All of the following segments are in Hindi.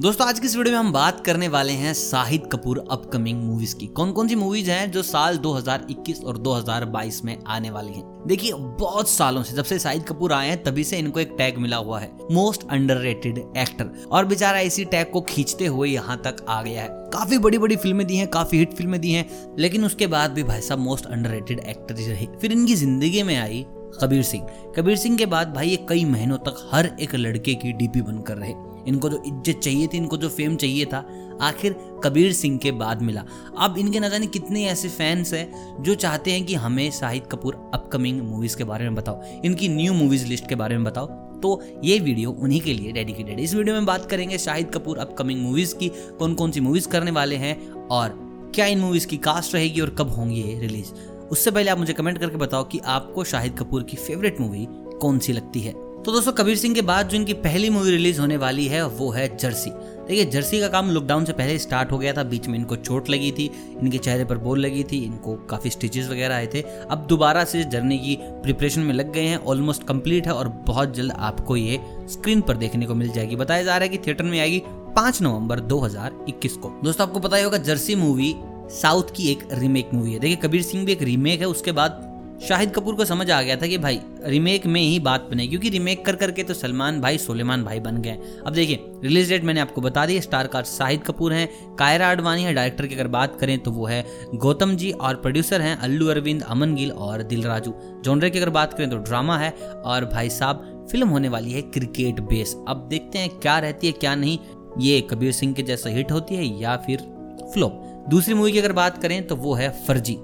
दोस्तों, आज की इस वीडियो में हम बात करने वाले हैं शाहिद कपूर अपकमिंग मूवीज़ की। कौन कौन सी मूवीज़ हैं जो साल 2021 और 2022 में आने वाली हैं? देखिए, बहुत सालों से, जब से शाहिद कपूर आए हैं, तभी से इनको एक टैग मिला हुआ है। मोस्ट अंडररेटेड एक्टर और बेचारा इसी टैग को खींचते हुए यहाँ तक आ गया है। काफ़ी बड़ी बड़ी फ़िल्में दी हैं, काफ़ी हिट फ़िल्में दी हैं, लेकिन उसके बाद भी भाई साहब मोस्ट अंडररेटेड एक्टर रहे फिर इनकी ज़िंदगी में आई कबीर सिंह। कबीर सिंह के बाद भाई, ये कई महीनों तक हर एक लड़के की डीपी बनकर रहे। इनको जो इज़्ज़त चाहिए थी, इनको जो फेम चाहिए था, आखिर कबीर सिंह के बाद मिला। अब इनके न जाने कितने ऐसे फैंस हैं जो चाहते हैं कि हमें शाहिद कपूर अपकमिंग मूवीज़ के बारे में बताओ, इनकी न्यू मूवीज़ लिस्ट के बारे में बताओ। तो ये वीडियो उन्हीं के लिए डेडिकेटेड इस वीडियो में बात करेंगे शाहिद कपूर अपकमिंग मूवीज़ की कौन कौन सी मूवीज़ करने वाले हैं और क्या इन मूवीज़ की कास्ट रहेगी और कब होंगी ये रिलीज़ उससे पहले आप मुझे कमेंट करके बताओ कि आपको शाहिद कपूर की फेवरेट मूवी कौन सी लगती है। तो दोस्तों, कबीर सिंह के बाद जो इनकी पहली मूवी रिलीज़ होने वाली है, वो है जर्सी। देखिए, जर्सी का काम लॉकडाउन से पहले स्टार्ट हो गया था। बीच में इनको चोट लगी थी, इनके चेहरे पर बोल लगी थी, इनको काफ़ी स्टिचेस वगैरह आए थे। अब दोबारा से जर्नी की प्रिपरेशन में लग गए हैं ऑलमोस्ट कंप्लीट है और बहुत जल्द आपको ये स्क्रीन पर देखने को मिल जाएगी। बताया जा रहा है कि थिएटर में आएगी पाँच नवंबर 2021 को। दोस्तों, आपको पता ही होगा, जर्सी मूवी साउथ की एक रीमेक मूवी है। देखिए, कबीर सिंह भी एक रीमेक है, उसके बाद शाहिद कपूर को समझ आ गया था कि भाई रीमेक में ही बात बने क्योंकि रीमेक कर करके तो सलमान भाई, सोलेमान भाई बन गए। अब देखिए रिलीज़ डेट मैंने आपको बता दी स्टार कास्ट शाहिद कपूर हैं, कायरा अडवाणी है डायरेक्टर की अगर बात करें तो वो है गौतम जी और प्रोड्यूसर हैं अल्लू अरविंद, अमन गिल और दिल राजू जॉनरे की अगर बात करें तो ड्रामा है और भाई साहब फ़िल्म होने वाली है क्रिकेट बेस अब देखते हैं क्या रहती है, क्या नहीं। ये कबीर सिंह के जैसा हिट होती है या फिर फ्लॉप दूसरी मूवी की अगर बात करें तो वो है फर्जी।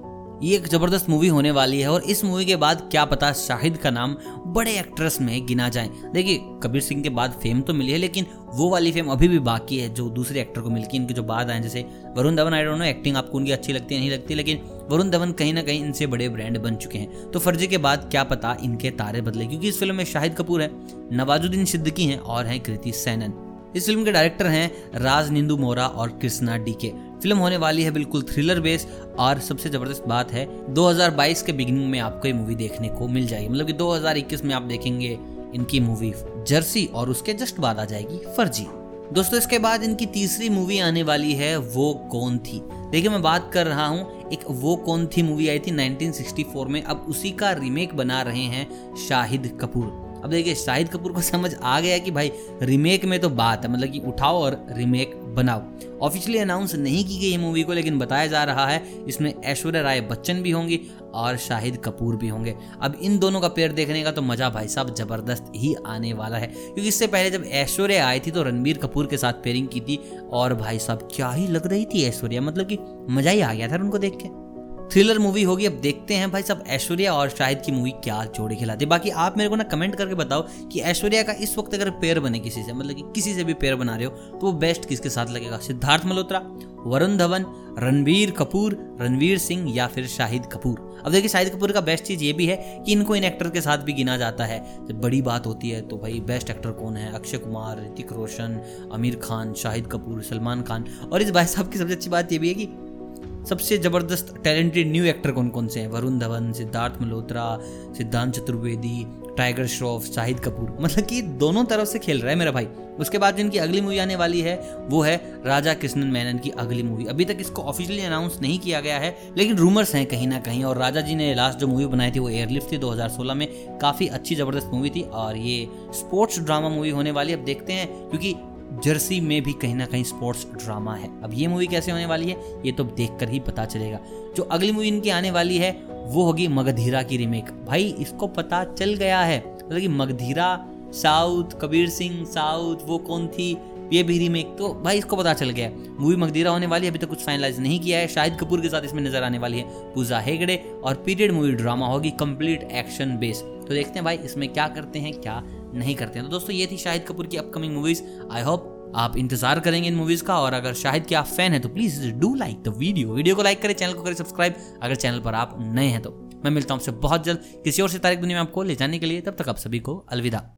ये एक ज़बरदस्त मूवी होने वाली है और इस मूवी के बाद क्या पता शाहिद का नाम बड़े एक्ट्रेस में गिना जाए। देखिए, कबीर सिंह के बाद फेम तो मिली है, लेकिन वो वाली फेम अभी भी बाकी है जो दूसरे एक्टर को मिलती है। इनके जो बाद आए जैसे Varun Dhawan I don't know acting आपको उनकी अच्छी लगती है, नहीं लगती, लेकिन वरुण धवन कहीं ना कहीं इनसे बड़े ब्रांड बन चुके हैं। तो फर्जी के बाद क्या पता इनके तारे बदले, क्योंकि इस फ़िल्म में शाहिद कपूर है, नवाजुद्दीन सिद्दीकी हैं और हैं कृति सैनन। इस फ़िल्म के डायरेक्टर हैं राज निंदू मोरा और कृष्णा डीके। फ़िल्म होने वाली है बिल्कुल थ्रिलर बेस और सबसे ज़बरदस्त बात है 2022 के बिगिनिंग में आपको ये मूवी देखने को मिल जाएगी। मतलब कि 2021 में आप देखेंगे इनकी मूवी जर्सी और उसके जस्ट बाद आ जाएगी फर्जी दोस्तों, इसके बाद इनकी तीसरी मूवी आने वाली है, वो कौन थी? देखिए, मैं बात कर रहा हूँ, एक वो कौन थी मूवी आई थी 1964 में, अब उसी का रीमेक बना रहे हैं शाहिद कपूर। अब देखिए, शाहिद कपूर को समझ आ गया कि भाई रीमेक में तो बात है मतलब कि उठाओ और रीमेक बनाओ। ऑफिशियली अनाउंस नहीं की गई है मूवी को, लेकिन बताया जा रहा है, इसमें ऐश्वर्या राय बच्चन भी होंगी और शाहिद कपूर भी होंगे। अब इन दोनों का पेयर देखने का तो मज़ा भाई साहब ज़बरदस्त ही आने वाला है, क्योंकि इससे पहले जब ऐश्वर्या आई थी तो रणबीर कपूर के साथ पेयरिंग की थी, और भाई साहब क्या ही लग रही थी ऐश्वर्या मतलब कि मज़ा ही आ गया था उनको देख के। थ्रिलर मूवी होगी, अब देखते हैं भाई सब ऐश्वर्या और शाहिद की मूवी क्या जोड़ी खिलाती बाकी आप मेरे को ना कमेंट करके बताओ कि ऐश्वर्या का इस वक्त अगर पेयर बने किसी से मतलब कि किसी से भी पेयर बना रहे हो तो वो बेस्ट किसके साथ लगेगा? सिद्धार्थ मल्होत्रा, वरुण धवन रणवीर कपूर, रणवीर सिंह या फिर शाहिद कपूर? अब देखिए, शाहिद कपूर का बेस्ट चीज़ ये भी है कि इनको इन एक्टर के साथ भी गिना जाता है। जब बड़ी बात होती है तो भाई बेस्ट एक्टर कौन है? अक्षय कुमार, ऋतिक रोशन, आमिर खान, शाहिद कपूर, सलमान खान। और इस भाई साहब की सबसे अच्छी बात ये भी है कि सबसे ज़बरदस्त टैलेंटेड न्यू एक्टर कौन कौन से हैं? वरुण धवन, सिद्धार्थ मल्होत्रा, सिद्धांत चतुर्वेदी, टाइगर श्रॉफ, शाहिद कपूर। मतलब कि दोनों तरफ़ से खेल रहा है मेरा भाई। उसके बाद जिनकी अगली मूवी आने वाली है, वो है राजा कृष्णन मेनन की अगली मूवी अभी तक इसको ऑफिशियली अनाउंस नहीं किया गया है, लेकिन रूमर्स हैं कहीं ना कहीं, और राजा जी ने लास्ट जो मूवी बनाई थी वो एयरलिफ्ट थी 2016 में। काफ़ी अच्छी ज़बरदस्त मूवी थी, और ये स्पोर्ट्स ड्रामा मूवी होने वाली अब देखते हैं, क्योंकि जर्सी में भी कहीं ना कहीं स्पोर्ट्स ड्रामा है। अब ये मूवी कैसे होने वाली है, ये तो देख कर ही पता चलेगा। जो अगली मूवी इनकी आने वाली है, वो होगी मगधीरा की रीमेक भाई, इसको पता चल गया है। मतलब कि मगधीरा, साउथ, कबीर सिंह, साउथ, वो कौन थी, ये भी रीमेक तो भाई, इसको पता चल गया है। मूवी मगधीरा होने वाली है, अभी तक तो कुछ फाइनलाइज नहीं किया है। शाहिद कपूर के साथ इसमें नज़र आने वाली है पूजा हेगड़े और पीरियड मूवी ड्रामा होगी कंप्लीट एक्शन बेस तो देखते हैं भाई, इसमें क्या करते हैं, क्या नहीं करते हैं। तो दोस्तों, ये थी शाहिद कपूर की अपकमिंग मूवीज़ आई होप आप इंतज़ार करेंगे इन मूवीज़ का, और अगर शाहिद के आप फ़ैन है तो please do like the video video को लाइक करें चैनल को करें सब्सक्राइब अगर चैनल पर आप नए हैं तो मैं मिलता हूँ आपसे बहुत जल्द। किसी और से तारीख दुनिया में आपको ले जाने के लिए, तब तक आप सभी को अलविदा।